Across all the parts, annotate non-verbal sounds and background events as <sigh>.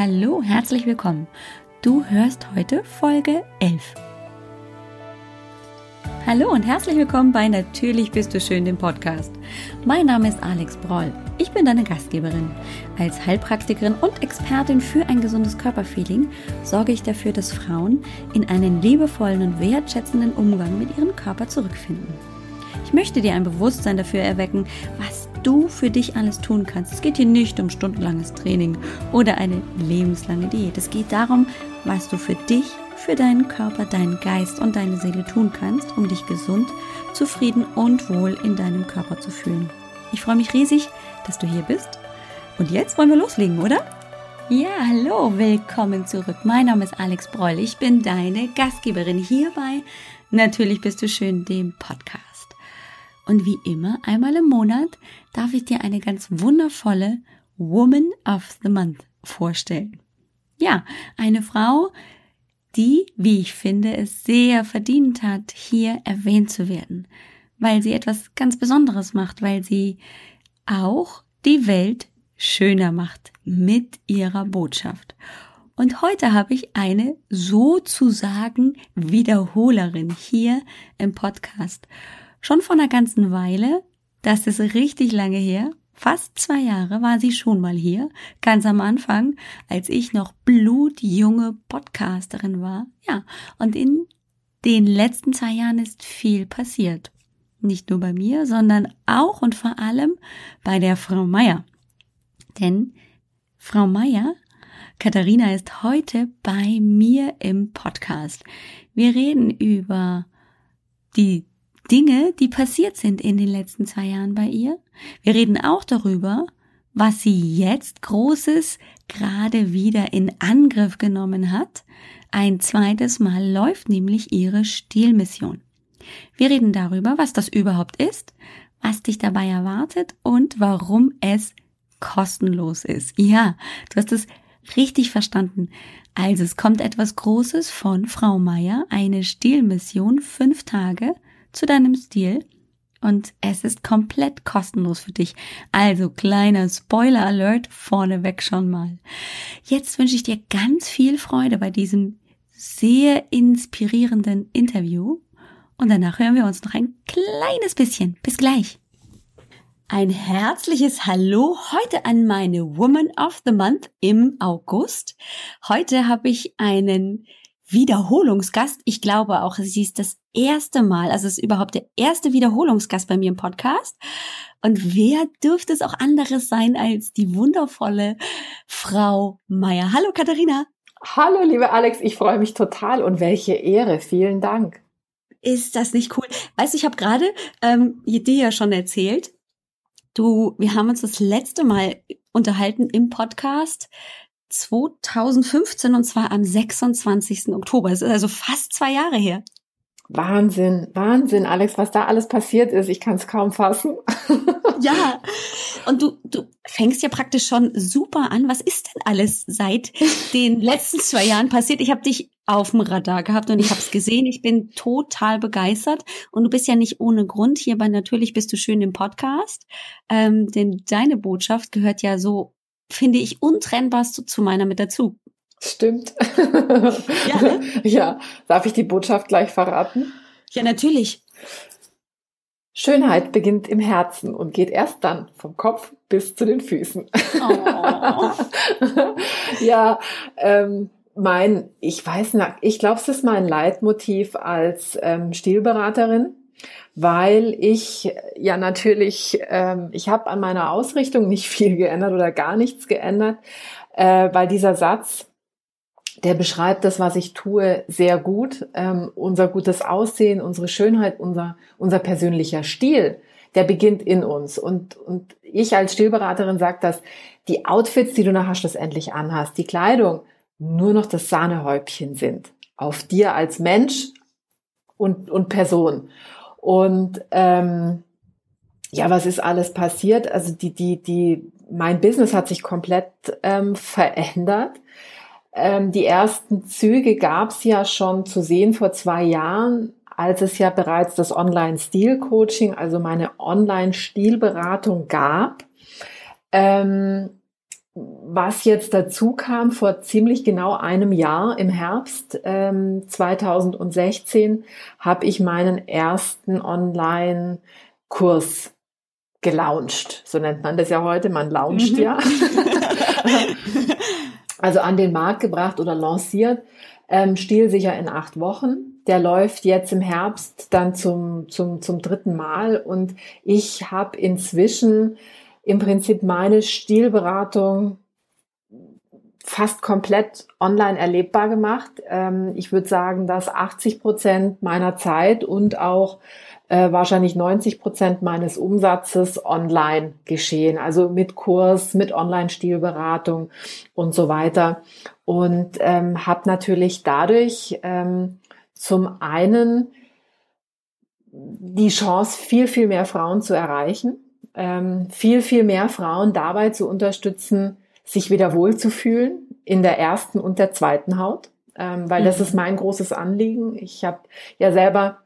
Hallo, herzlich willkommen. Du hörst heute Folge 11. Hallo und herzlich willkommen bei Natürlich bist du schön, dem Podcast. Mein Name ist Alex Broll. Ich bin deine Gastgeberin. Als Heilpraktikerin und Expertin für ein gesundes Körperfeeling sorge ich dafür, dass Frauen in einen liebevollen und wertschätzenden Umgang mit ihrem Körper zurückfinden. Ich möchte dir ein Bewusstsein dafür erwecken, was du für dich alles tun kannst. Es geht hier nicht um stundenlanges Training oder eine lebenslange Diät. Es geht darum, was du für dich für deinen Körper, deinen Geist und deine Seele tun kannst, um dich gesund, zufrieden und wohl in deinem Körper zu fühlen. Ich freue mich riesig, dass du hier bist. Und jetzt wollen wir loslegen, oder? Ja, hallo, willkommen zurück. Mein Name ist Alex Breul. Ich bin deine Gastgeberin hierbei. Natürlich bist du schön, dem Podcast. Und wie immer, einmal im Monat darf ich dir eine ganz wundervolle Woman of the Month vorstellen. Ja, eine Frau, die, wie ich finde, es sehr verdient hat, hier erwähnt zu werden, weil sie etwas ganz Besonderes macht, weil sie auch die Welt schöner macht mit ihrer Botschaft. Und heute habe ich eine sozusagen Wiederholerin hier im Podcast. Schon vor einer ganzen Weile, das ist richtig lange her, Fast zwei Jahre war sie schon mal hier, ganz am Anfang, als ich noch blutjunge Podcasterin war. Ja, und in den letzten zwei Jahren ist viel passiert. Nicht nur bei mir, sondern auch und vor allem bei der Frau Meier. Denn Frau Meier, Katharina ist heute bei mir im Podcast. Wir reden über die Dinge, die passiert sind in den letzten zwei Jahren bei ihr. Wir reden auch darüber, was sie jetzt Großes gerade wieder in Angriff genommen hat. Ein zweites Mal läuft nämlich ihre Stilmission. Wir reden darüber, was das überhaupt ist, was dich dabei erwartet und warum es kostenlos ist. Ja, du hast es richtig verstanden. Also es kommt etwas Großes von Frau Meier, eine Stilmission, fünf Tage zu deinem Stil und es ist komplett kostenlos für dich. Also kleiner Spoiler Alert vorneweg schon mal. Jetzt wünsche ich dir ganz viel Freude bei diesem sehr inspirierenden Interview und danach hören wir uns noch ein kleines bisschen. Bis gleich. Ein herzliches Hallo heute an meine Woman of the Month im August. Heute habe ich einen Wiederholungsgast. Ich glaube auch, sie ist das erste Mal, also es ist überhaupt der erste Wiederholungsgast bei mir im Podcast. Und wer dürfte es auch anderes sein als die wundervolle Frau Meier? Hallo Katharina. Hallo liebe Alex, ich freue mich total und welche Ehre. Vielen Dank. Ist das nicht cool? Weißt du, ich habe gerade ähm, dir ja schon erzählt, du, wir haben uns das letzte Mal unterhalten im Podcast 2015 und zwar am 26. Oktober. Es ist also fast zwei Jahre her. Wahnsinn, Wahnsinn, Alex, was da alles passiert ist. Ich kann es kaum fassen. <laughs> ja, und du, du fängst ja praktisch schon super an. Was ist denn alles seit den letzten zwei Jahren passiert? Ich habe dich auf dem Radar gehabt und ich habe es gesehen. Ich bin total begeistert. Und du bist ja nicht ohne Grund hier bei Natürlich bist du schön im Podcast. Ähm, denn deine Botschaft gehört ja so finde ich untrennbar zu, zu meiner mit dazu. Stimmt. ja, <laughs> ne? ja, darf ich die Botschaft gleich verraten? Ja, natürlich. Schönheit beginnt im Herzen und geht erst dann vom Kopf bis zu den Füßen. Oh. <laughs> ja, ähm, mein, ich weiß nicht, ich glaube, es ist mein Leitmotiv als ähm, Stilberaterin weil ich ja natürlich, ähm, ich habe an meiner Ausrichtung nicht viel geändert oder gar nichts geändert, äh, weil dieser Satz, der beschreibt das, was ich tue, sehr gut. Ähm, unser gutes Aussehen, unsere Schönheit, unser, unser persönlicher Stil, der beginnt in uns. Und, und ich als Stilberaterin sage dass die Outfits, die du nachher schlussendlich anhast, die Kleidung, nur noch das Sahnehäubchen sind. Auf dir als Mensch und, und Person. Und ähm, ja, was ist alles passiert? Also die, die, die, mein Business hat sich komplett ähm, verändert. Ähm, die ersten Züge gab es ja schon zu sehen vor zwei Jahren, als es ja bereits das Online-Stil-Coaching, also meine Online-Stilberatung gab. Ähm, was jetzt dazu kam, vor ziemlich genau einem Jahr im Herbst ähm, 2016 habe ich meinen ersten Online-Kurs gelauncht. So nennt man das ja heute. Man launcht mhm. ja. <laughs> <laughs> also an den Markt gebracht oder lanciert. Ähm, stilsicher in acht Wochen. Der läuft jetzt im Herbst dann zum, zum, zum dritten Mal. Und ich habe inzwischen im Prinzip meine Stilberatung fast komplett online erlebbar gemacht. Ähm, ich würde sagen, dass 80 Prozent meiner Zeit und auch äh, wahrscheinlich 90 Prozent meines Umsatzes online geschehen, also mit Kurs, mit Online-Stilberatung und so weiter. Und ähm, habe natürlich dadurch ähm, zum einen die Chance, viel, viel mehr Frauen zu erreichen, ähm, viel, viel mehr Frauen dabei zu unterstützen, sich wieder wohlzufühlen in der ersten und der zweiten Haut, ähm, weil mhm. das ist mein großes Anliegen. Ich habe ja selber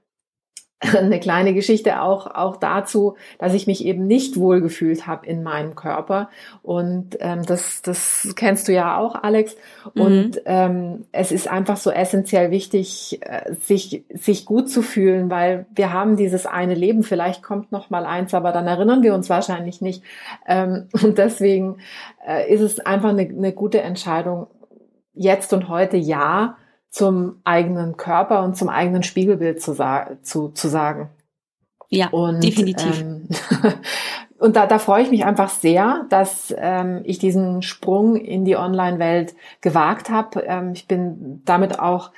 <laughs> eine kleine Geschichte auch, auch dazu, dass ich mich eben nicht wohlgefühlt habe in meinem Körper. Und ähm, das, das kennst du ja auch, Alex. Und mhm. ähm, es ist einfach so essentiell wichtig, äh, sich, sich gut zu fühlen, weil wir haben dieses eine Leben. Vielleicht kommt noch mal eins, aber dann erinnern wir uns wahrscheinlich nicht. Ähm, und deswegen äh, ist es einfach eine, eine gute Entscheidung, jetzt und heute ja zum eigenen Körper und zum eigenen Spiegelbild zu, zu, zu sagen. Ja, und, definitiv. Ähm, <laughs> und da, da freue ich mich einfach sehr, dass ähm, ich diesen Sprung in die Online-Welt gewagt habe. Ähm, ich bin damit auch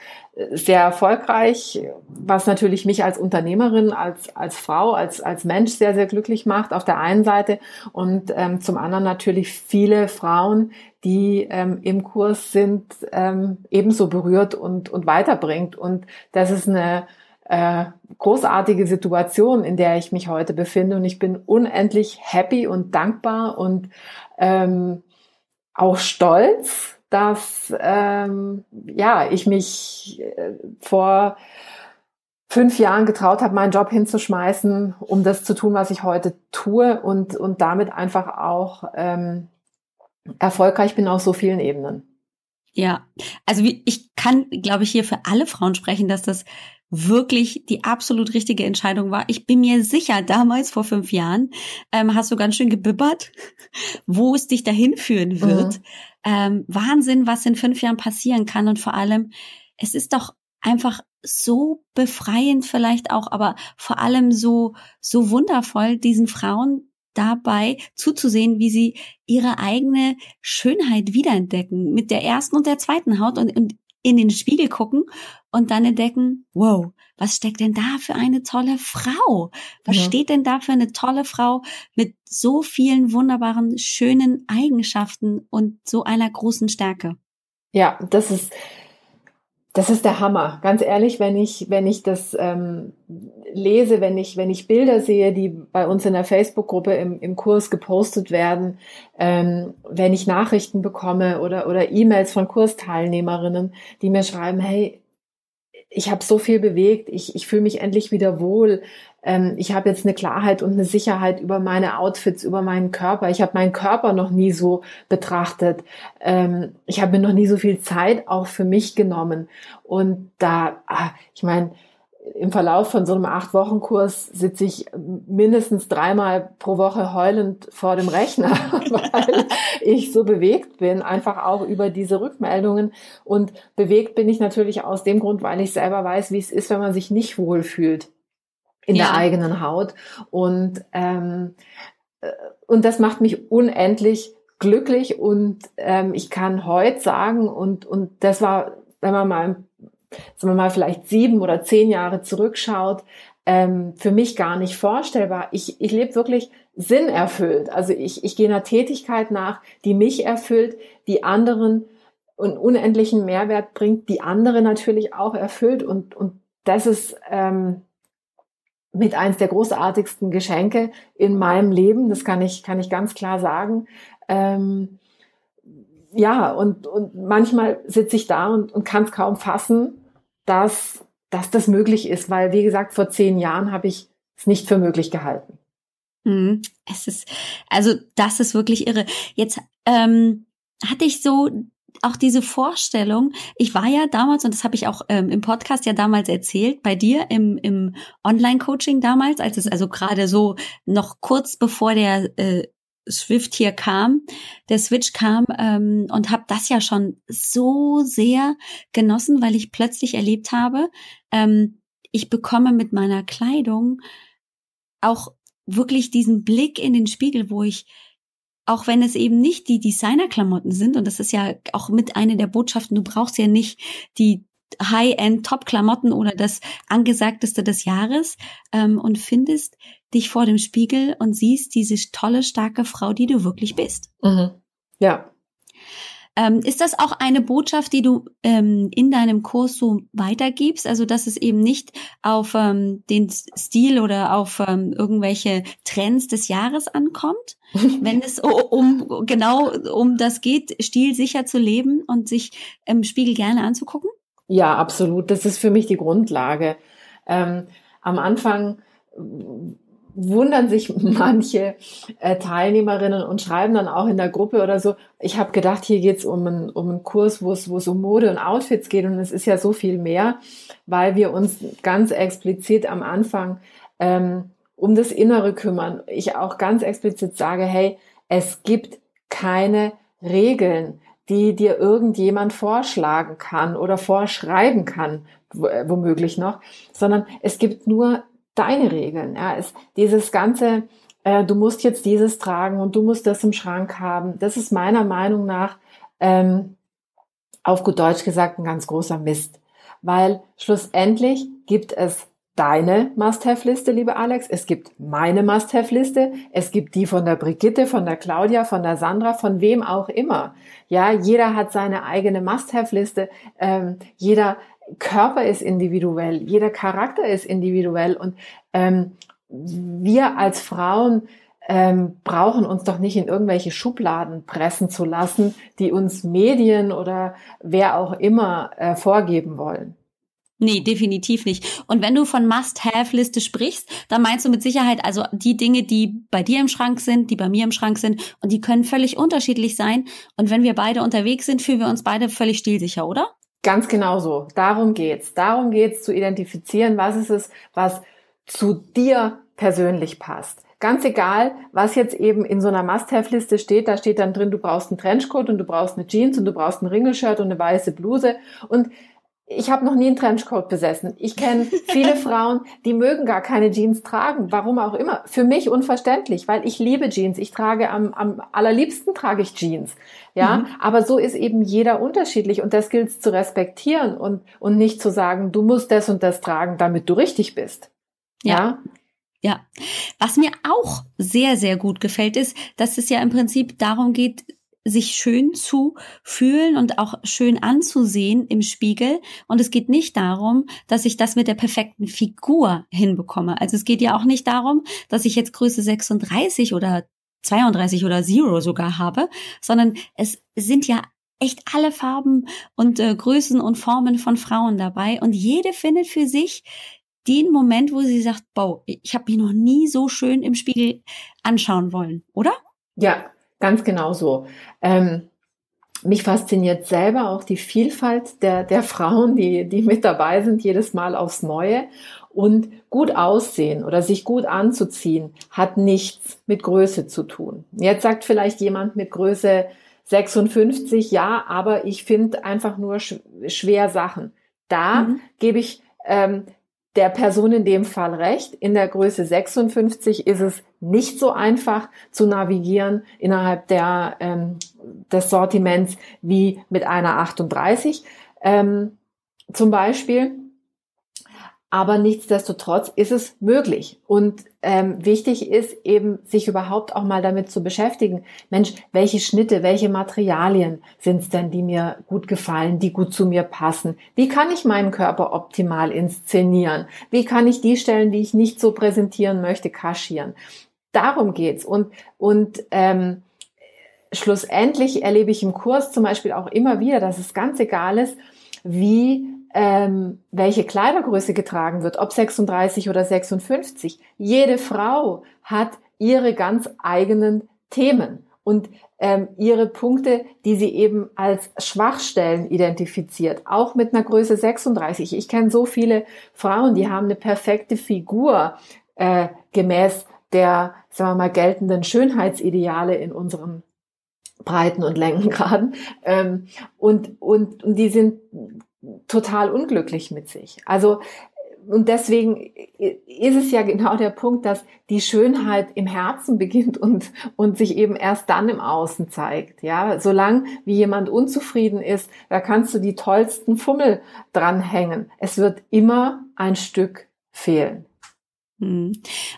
sehr erfolgreich, was natürlich mich als Unternehmerin, als, als Frau, als, als Mensch sehr, sehr glücklich macht auf der einen Seite und ähm, zum anderen natürlich viele Frauen, die ähm, im Kurs sind, ähm, ebenso berührt und, und weiterbringt. Und das ist eine äh, großartige Situation, in der ich mich heute befinde. Und ich bin unendlich happy und dankbar und ähm, auch stolz, dass ähm, ja ich mich äh, vor fünf Jahren getraut habe, meinen Job hinzuschmeißen, um das zu tun, was ich heute tue und und damit einfach auch ähm, erfolgreich bin auf so vielen Ebenen. Ja, also ich kann, glaube ich, hier für alle Frauen sprechen, dass das wirklich die absolut richtige Entscheidung war. Ich bin mir sicher, damals vor fünf Jahren ähm, hast du ganz schön gebibbert, <laughs> wo es dich dahin führen wird. Mhm. Ähm, Wahnsinn, was in fünf Jahren passieren kann und vor allem, es ist doch einfach so befreiend vielleicht auch, aber vor allem so so wundervoll, diesen Frauen dabei zuzusehen, wie sie ihre eigene Schönheit wiederentdecken mit der ersten und der zweiten Haut und, und in den Spiegel gucken und dann entdecken, wow, was steckt denn da für eine tolle Frau? Was ja. steht denn da für eine tolle Frau mit so vielen wunderbaren, schönen Eigenschaften und so einer großen Stärke? Ja, das ist, das ist der Hammer. Ganz ehrlich, wenn ich, wenn ich das ähm, lese, wenn ich, wenn ich Bilder sehe, die bei uns in der Facebook-Gruppe im, im Kurs gepostet werden, ähm, wenn ich Nachrichten bekomme oder, oder E-Mails von Kursteilnehmerinnen, die mir schreiben, hey, ich habe so viel bewegt, ich, ich fühle mich endlich wieder wohl, ähm, ich habe jetzt eine Klarheit und eine Sicherheit über meine Outfits, über meinen Körper. Ich habe meinen Körper noch nie so betrachtet. Ähm, ich habe mir noch nie so viel Zeit auch für mich genommen. Und da, ah, ich meine, im Verlauf von so einem Acht-Wochen-Kurs sitze ich mindestens dreimal pro Woche heulend vor dem Rechner, <laughs> weil ich so bewegt bin, einfach auch über diese Rückmeldungen. Und bewegt bin ich natürlich aus dem Grund, weil ich selber weiß, wie es ist, wenn man sich nicht wohlfühlt in ja. der eigenen Haut. Und, ähm, äh, und das macht mich unendlich glücklich und ähm, ich kann heute sagen, und, und das war, wenn man mal, sagen wir mal, vielleicht sieben oder zehn Jahre zurückschaut, ähm, für mich gar nicht vorstellbar. Ich, ich lebe wirklich sinnerfüllt. Also ich, ich gehe einer Tätigkeit nach, die mich erfüllt, die anderen einen unendlichen Mehrwert bringt, die andere natürlich auch erfüllt. Und, und das ist, ähm, mit eins der großartigsten Geschenke in meinem Leben. Das kann ich, kann ich ganz klar sagen. Ähm, ja, und, und manchmal sitze ich da und, und kann es kaum fassen, dass, dass das möglich ist, weil, wie gesagt, vor zehn Jahren habe ich es nicht für möglich gehalten. Mhm. Es ist, also das ist wirklich irre. Jetzt ähm, hatte ich so auch diese Vorstellung, ich war ja damals, und das habe ich auch ähm, im Podcast ja damals erzählt, bei dir im, im Online-Coaching damals, als es also gerade so noch kurz bevor der äh, Swift hier kam, der Switch kam ähm, und habe das ja schon so sehr genossen, weil ich plötzlich erlebt habe, ähm, ich bekomme mit meiner Kleidung auch wirklich diesen Blick in den Spiegel, wo ich auch wenn es eben nicht die Designerklamotten sind, und das ist ja auch mit einer der Botschaften, du brauchst ja nicht die High-End-Top-Klamotten oder das angesagteste des Jahres ähm, und findest dich vor dem Spiegel und siehst diese tolle, starke Frau, die du wirklich bist. Mhm. Ja, ähm, ist das auch eine Botschaft, die du ähm, in deinem Kurs so weitergibst? Also, dass es eben nicht auf ähm, den Stil oder auf ähm, irgendwelche Trends des Jahres ankommt, <laughs> wenn es um genau um das geht, stilsicher zu leben und sich im Spiegel gerne anzugucken? Ja, absolut. Das ist für mich die Grundlage. Ähm, am Anfang wundern sich <laughs> manche äh, Teilnehmerinnen und schreiben dann auch in der Gruppe oder so, ich habe gedacht, hier geht's um, einen, um einen Kurs, wo es, um Mode und Outfits geht und es ist ja so viel mehr, weil wir uns ganz explizit am Anfang ähm, um das Innere kümmern. Ich auch ganz explizit sage, hey, es gibt keine Regeln, die dir irgendjemand vorschlagen kann oder vorschreiben kann, womöglich noch, sondern es gibt nur deine Regeln. Ja, ist dieses ganze, äh, du musst jetzt dieses tragen und du musst das im Schrank haben. Das ist meiner Meinung nach ähm, auf gut Deutsch gesagt ein ganz großer Mist, weil schlussendlich gibt es deine Must-Have-Liste, liebe Alex. Es gibt meine Must-Have-Liste. Es gibt die von der Brigitte, von der Claudia, von der Sandra, von wem auch immer. Ja, jeder hat seine eigene Must-Have-Liste. Ähm, jeder Körper ist individuell, jeder Charakter ist individuell und ähm, wir als Frauen ähm, brauchen uns doch nicht in irgendwelche Schubladen pressen zu lassen, die uns Medien oder wer auch immer äh, vorgeben wollen. Nee, definitiv nicht. Und wenn du von Must-Have-Liste sprichst, dann meinst du mit Sicherheit also die Dinge, die bei dir im Schrank sind, die bei mir im Schrank sind und die können völlig unterschiedlich sein. Und wenn wir beide unterwegs sind, fühlen wir uns beide völlig stilsicher, oder? Ganz genau so. Darum geht's. Darum geht's zu identifizieren, was ist es, was zu dir persönlich passt. Ganz egal, was jetzt eben in so einer Must-Have-Liste steht, da steht dann drin, du brauchst einen Trenchcoat und du brauchst eine Jeans und du brauchst ein Ringelshirt und eine weiße Bluse und ich habe noch nie einen Trenchcoat besessen. Ich kenne viele <laughs> Frauen, die mögen gar keine Jeans tragen, warum auch immer. Für mich unverständlich, weil ich liebe Jeans. Ich trage am, am allerliebsten trage ich Jeans. Ja, mhm. aber so ist eben jeder unterschiedlich und das gilt zu respektieren und, und nicht zu sagen, du musst das und das tragen, damit du richtig bist. ja. ja? Ja, was mir auch sehr, sehr gut gefällt, ist, dass es ja im Prinzip darum geht, sich schön zu fühlen und auch schön anzusehen im Spiegel. Und es geht nicht darum, dass ich das mit der perfekten Figur hinbekomme. Also es geht ja auch nicht darum, dass ich jetzt Größe 36 oder 32 oder Zero sogar habe, sondern es sind ja echt alle Farben und äh, Größen und Formen von Frauen dabei. Und jede findet für sich den Moment, wo sie sagt, boah, ich habe mich noch nie so schön im Spiegel anschauen wollen, oder? Ja, Ganz genau so. Ähm, mich fasziniert selber auch die Vielfalt der, der Frauen, die, die mit dabei sind, jedes Mal aufs Neue. Und gut aussehen oder sich gut anzuziehen hat nichts mit Größe zu tun. Jetzt sagt vielleicht jemand mit Größe 56, ja, aber ich finde einfach nur schwer Sachen. Da mhm. gebe ich ähm, der Person in dem Fall recht. In der Größe 56 ist es nicht so einfach zu navigieren innerhalb der, ähm, des Sortiments wie mit einer 38 ähm, zum Beispiel. Aber nichtsdestotrotz ist es möglich. Und ähm, wichtig ist eben, sich überhaupt auch mal damit zu beschäftigen. Mensch, welche Schnitte, welche Materialien sind es denn, die mir gut gefallen, die gut zu mir passen? Wie kann ich meinen Körper optimal inszenieren? Wie kann ich die Stellen, die ich nicht so präsentieren möchte, kaschieren? Darum geht's. Und, und ähm, schlussendlich erlebe ich im Kurs zum Beispiel auch immer wieder, dass es ganz egal ist, wie ähm, welche Kleidergröße getragen wird, ob 36 oder 56. Jede Frau hat ihre ganz eigenen Themen und ähm, ihre Punkte, die sie eben als Schwachstellen identifiziert, auch mit einer Größe 36. Ich kenne so viele Frauen, die haben eine perfekte Figur äh, gemäß der, sagen wir mal, geltenden Schönheitsideale in unseren Breiten und Längengraden. Ähm, und, und, und die sind total unglücklich mit sich. Also und deswegen ist es ja genau der Punkt, dass die Schönheit im Herzen beginnt und, und sich eben erst dann im Außen zeigt. Ja, solange wie jemand unzufrieden ist, da kannst du die tollsten Fummel dranhängen. Es wird immer ein Stück fehlen. Hm.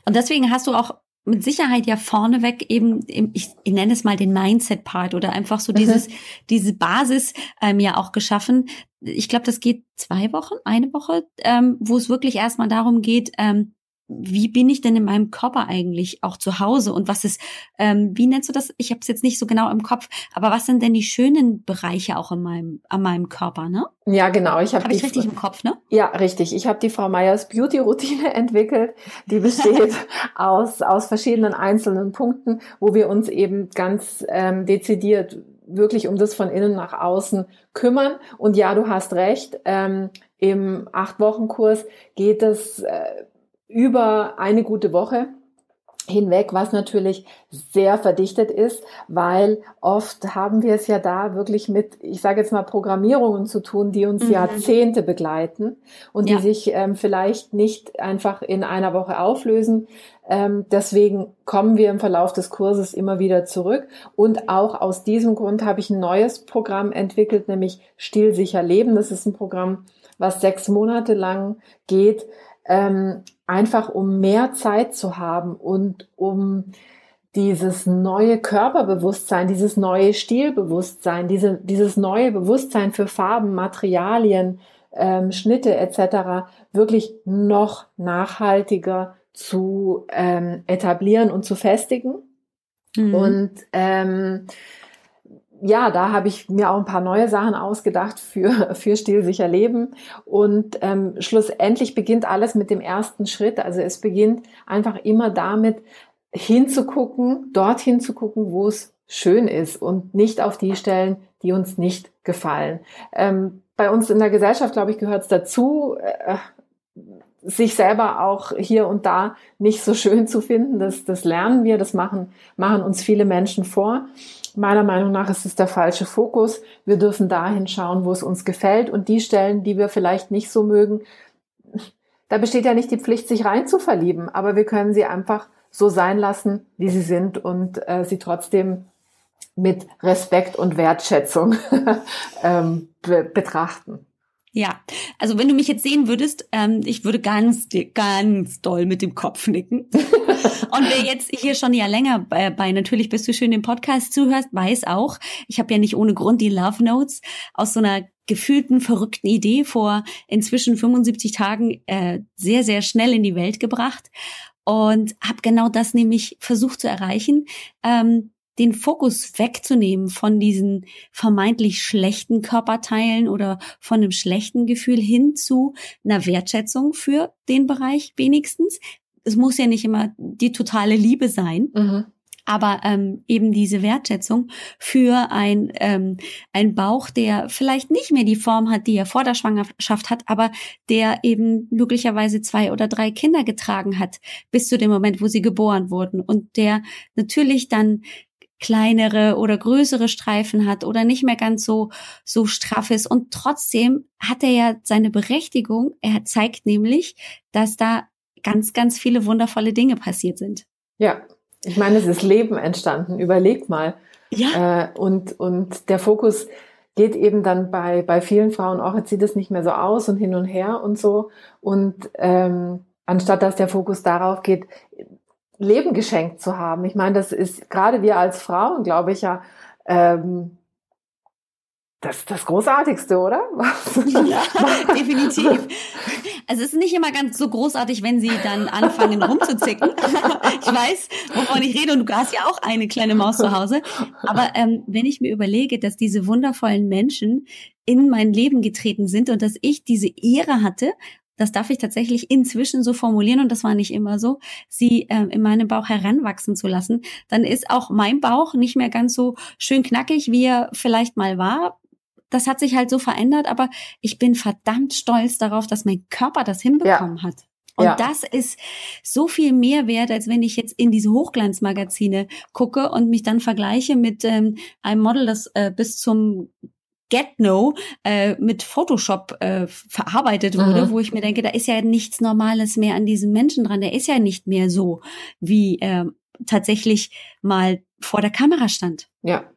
Und deswegen hast du auch mit Sicherheit ja vorneweg eben, ich, ich nenne es mal den Mindset-Part oder einfach so mhm. dieses, diese Basis ähm, ja auch geschaffen. Ich glaube, das geht zwei Wochen, eine Woche, ähm, wo es wirklich erstmal darum geht, ähm, wie bin ich denn in meinem Körper eigentlich auch zu Hause und was ist, ähm, wie nennst du das? Ich habe es jetzt nicht so genau im Kopf, aber was sind denn die schönen Bereiche auch in meinem, an meinem Körper, ne? Ja, genau. Ich habe hab ich richtig im Kopf, ne? Ja, richtig. Ich habe die Frau Meyers Beauty Routine <laughs> entwickelt, die besteht <laughs> aus aus verschiedenen einzelnen Punkten, wo wir uns eben ganz ähm, dezidiert wirklich um das von innen nach außen kümmern. Und ja, du hast recht. Ähm, Im acht Wochen Kurs geht es äh, über eine gute Woche hinweg, was natürlich sehr verdichtet ist, weil oft haben wir es ja da wirklich mit, ich sage jetzt mal, Programmierungen zu tun, die uns mhm. Jahrzehnte begleiten und ja. die sich ähm, vielleicht nicht einfach in einer Woche auflösen. Ähm, deswegen kommen wir im Verlauf des Kurses immer wieder zurück. Und auch aus diesem Grund habe ich ein neues Programm entwickelt, nämlich Stilsicher Leben. Das ist ein Programm, was sechs Monate lang geht, ähm, einfach um mehr Zeit zu haben und um dieses neue Körperbewusstsein, dieses neue Stilbewusstsein, diese, dieses neue Bewusstsein für Farben, Materialien, ähm, Schnitte etc. wirklich noch nachhaltiger zu ähm, etablieren und zu festigen. Mhm. Und ähm, ja, da habe ich mir auch ein paar neue Sachen ausgedacht für, <laughs> für stilsicher Leben. Und ähm, schlussendlich beginnt alles mit dem ersten Schritt. Also es beginnt einfach immer damit, hinzugucken, dorthin zu gucken, wo es schön ist und nicht auf die Stellen, die uns nicht gefallen. Ähm, bei uns in der Gesellschaft, glaube ich, gehört es dazu, äh, sich selber auch hier und da nicht so schön zu finden. Das, das lernen wir, das machen, machen uns viele Menschen vor. Meiner Meinung nach ist es der falsche Fokus. Wir dürfen dahin schauen, wo es uns gefällt und die Stellen, die wir vielleicht nicht so mögen, <laughs> da besteht ja nicht die Pflicht, sich rein zu verlieben, aber wir können sie einfach so sein lassen, wie sie sind und äh, sie trotzdem mit Respekt und Wertschätzung <laughs> ähm, be betrachten. Ja, also wenn du mich jetzt sehen würdest, ähm, ich würde ganz, ganz doll mit dem Kopf nicken. <laughs> Und wer jetzt hier schon ja länger bei, bei Natürlich bist du schön im Podcast zuhörst, weiß auch, ich habe ja nicht ohne Grund die Love Notes aus so einer gefühlten, verrückten Idee vor inzwischen 75 Tagen äh, sehr, sehr schnell in die Welt gebracht und habe genau das nämlich versucht zu erreichen. Ähm, den Fokus wegzunehmen von diesen vermeintlich schlechten Körperteilen oder von einem schlechten Gefühl hin zu einer Wertschätzung für den Bereich wenigstens. Es muss ja nicht immer die totale Liebe sein. Mhm. Aber ähm, eben diese Wertschätzung für ein, ähm, ein Bauch, der vielleicht nicht mehr die Form hat, die er vor der Schwangerschaft hat, aber der eben möglicherweise zwei oder drei Kinder getragen hat, bis zu dem Moment, wo sie geboren wurden. Und der natürlich dann kleinere oder größere Streifen hat oder nicht mehr ganz so, so straff ist. Und trotzdem hat er ja seine Berechtigung. Er zeigt nämlich, dass da ganz, ganz viele wundervolle Dinge passiert sind. Ja, ich meine, es ist Leben entstanden. Überleg mal. Ja. Äh, und, und der Fokus geht eben dann bei, bei vielen Frauen auch, jetzt sieht es nicht mehr so aus und hin und her und so. Und ähm, anstatt dass der Fokus darauf geht, Leben geschenkt zu haben. Ich meine, das ist gerade wir als Frauen, glaube ich, ja ähm, das, das Großartigste, oder? <laughs> Ja, definitiv. Also es ist nicht immer ganz so großartig, wenn sie dann anfangen rumzuzicken. <laughs> Ich weiß, wovon ich rede und du hast ja auch eine kleine Maus zu Hause. Aber ähm, wenn ich mir überlege, dass diese wundervollen Menschen in mein Leben getreten sind und dass ich diese Ehre hatte, das darf ich tatsächlich inzwischen so formulieren und das war nicht immer so, sie äh, in meinem Bauch heranwachsen zu lassen, dann ist auch mein Bauch nicht mehr ganz so schön knackig, wie er vielleicht mal war. Das hat sich halt so verändert, aber ich bin verdammt stolz darauf, dass mein Körper das hinbekommen ja. hat. Und ja. das ist so viel mehr wert, als wenn ich jetzt in diese Hochglanzmagazine gucke und mich dann vergleiche mit ähm, einem Model, das äh, bis zum Get No äh, mit Photoshop äh, verarbeitet wurde, mhm. wo ich mir denke, da ist ja nichts Normales mehr an diesem Menschen dran. Der ist ja nicht mehr so, wie er tatsächlich mal vor der Kamera stand. Ja.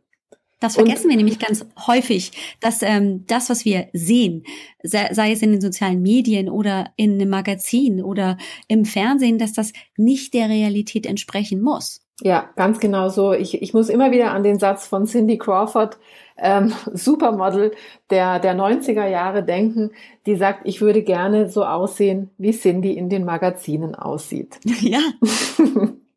Das vergessen und, wir nämlich ganz häufig, dass ähm, das, was wir sehen, sei, sei es in den sozialen Medien oder in einem Magazin oder im Fernsehen, dass das nicht der Realität entsprechen muss. Ja, ganz genau so. Ich, ich muss immer wieder an den Satz von Cindy Crawford, ähm, <laughs> Supermodel der, der 90er Jahre denken, die sagt, ich würde gerne so aussehen, wie Cindy in den Magazinen aussieht. <laughs> Ja. <laughs>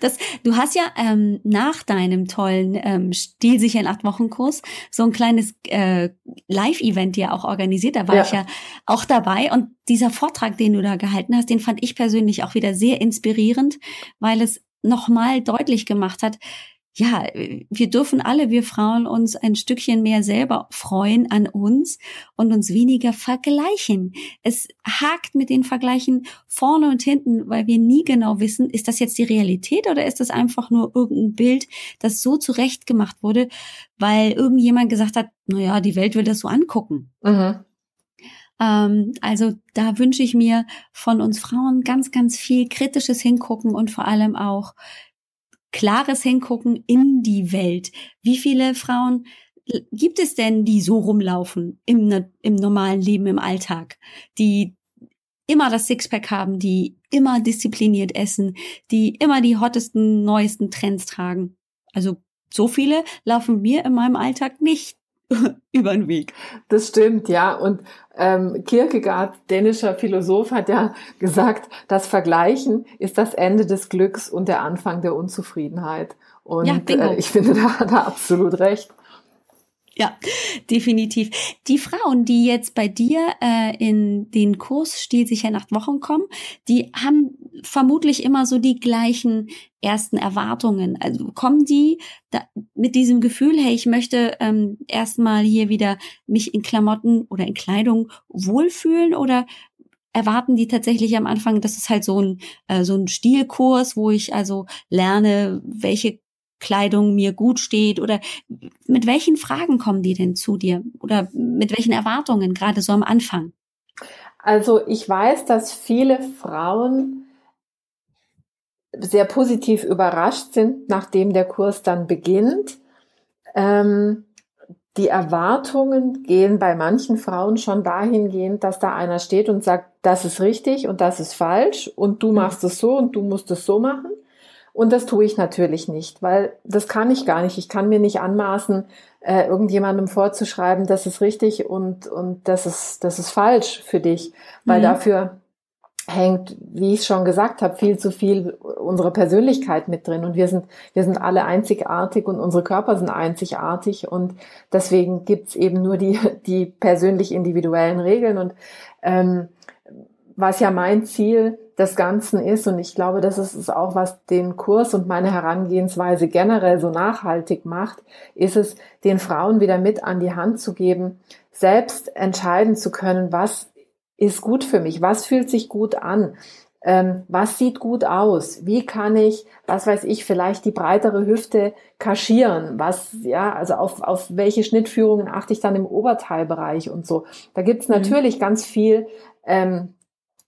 Das, du hast ja ähm, nach deinem tollen ähm, stilsicheren acht Wochen Kurs so ein kleines äh, Live-Event ja auch organisiert. Da war ja. ich ja auch dabei und dieser Vortrag, den du da gehalten hast, den fand ich persönlich auch wieder sehr inspirierend, weil es nochmal deutlich gemacht hat, ja, wir dürfen alle, wir Frauen, uns ein Stückchen mehr selber freuen an uns und uns weniger vergleichen. Es hakt mit den Vergleichen vorne und hinten, weil wir nie genau wissen, ist das jetzt die Realität oder ist das einfach nur irgendein Bild, das so zurecht gemacht wurde, weil irgendjemand gesagt hat, na ja, die Welt will das so angucken. Mhm. Ähm, also da wünsche ich mir von uns Frauen ganz, ganz viel kritisches Hingucken und vor allem auch klares Hingucken in die Welt. Wie viele Frauen gibt es denn, die so rumlaufen im, im normalen Leben, im Alltag, die immer das Sixpack haben, die immer diszipliniert essen, die immer die hottesten, neuesten Trends tragen? Also so viele laufen mir in meinem Alltag nicht <laughs> über den Weg. Das stimmt, ja. Und ähm, Kierkegaard, dänischer Philosoph, hat ja <laughs> gesagt, das Vergleichen ist das Ende des Glücks und der Anfang der Unzufriedenheit. Und ja, äh, ich finde, <laughs> da hat er absolut recht. Ja, definitiv. Die Frauen, die jetzt bei dir äh, in den Kurs Stil sicher nach Wochen kommen, die haben vermutlich immer so die gleichen ersten Erwartungen. Also kommen die da mit diesem Gefühl, hey, ich möchte ähm, erstmal hier wieder mich in Klamotten oder in Kleidung wohlfühlen oder erwarten die tatsächlich am Anfang, das ist halt so ein, äh, so ein Stilkurs, wo ich also lerne, welche Kleidung mir gut steht oder mit welchen Fragen kommen die denn zu dir oder mit welchen Erwartungen gerade so am Anfang? Also ich weiß, dass viele Frauen sehr positiv überrascht sind, nachdem der Kurs dann beginnt. Ähm, die Erwartungen gehen bei manchen Frauen schon dahingehend, dass da einer steht und sagt, das ist richtig und das ist falsch und du machst es so und du musst es so machen. Und das tue ich natürlich nicht, weil das kann ich gar nicht. Ich kann mir nicht anmaßen, äh, irgendjemandem vorzuschreiben, das ist richtig und, und das, ist, das ist falsch für dich, weil mhm. dafür hängt, wie ich schon gesagt habe, viel zu viel unsere Persönlichkeit mit drin. Und wir sind, wir sind alle einzigartig und unsere Körper sind einzigartig. Und deswegen gibt's eben nur die, die persönlich individuellen Regeln. Und ähm, was ja mein Ziel des Ganzen ist. Und ich glaube, das ist es auch, was den Kurs und meine Herangehensweise generell so nachhaltig macht, ist es, den Frauen wieder mit an die Hand zu geben, selbst entscheiden zu können, was ist gut für mich, was fühlt sich gut an, ähm, was sieht gut aus, wie kann ich, was weiß ich, vielleicht die breitere Hüfte kaschieren, was, ja, also auf, auf welche Schnittführungen achte ich dann im Oberteilbereich und so. Da gibt's mhm. natürlich mhm. ganz viel ähm,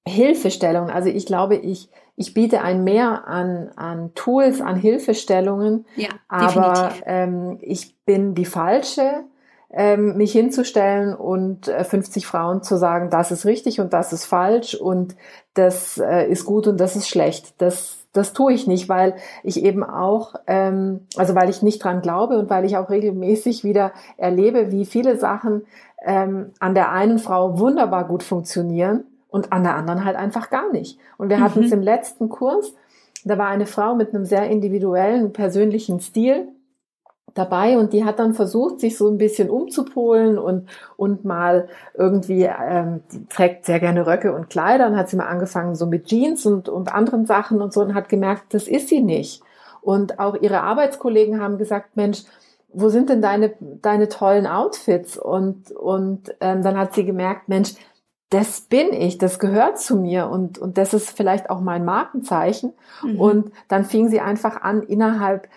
Hilfestellungen. Also ich glaube, ich, ich biete ein Mehr an, an Tools, an Hilfestellungen, ja, aber ähm, ich bin die falsche, ähm, mich hinzustellen und äh, 50 Frauen zu sagen, das ist richtig und das ist falsch und das äh, ist gut und das ist schlecht. Das das tue ich nicht, weil ich eben auch, ähm, also weil ich nicht dran glaube und weil ich auch regelmäßig wieder erlebe, wie viele Sachen ähm, an der einen Frau wunderbar gut funktionieren und an der anderen halt einfach gar nicht. Und wir mhm. hatten es im letzten Kurs, da war eine Frau mit einem sehr individuellen, persönlichen Stil dabei und die hat dann versucht, sich so ein bisschen umzupolen und, und mal irgendwie, ähm, die trägt sehr gerne Röcke und Kleider und hat sie mal angefangen so mit Jeans und, und anderen Sachen und so und hat gemerkt, das ist sie nicht. Und auch ihre Arbeitskollegen haben gesagt, Mensch, wo sind denn deine, deine tollen Outfits? Und, und ähm, dann hat sie gemerkt, Mensch, das bin ich, das gehört zu mir und, und das ist vielleicht auch mein Markenzeichen. Mhm. Und dann fing sie einfach an, innerhalb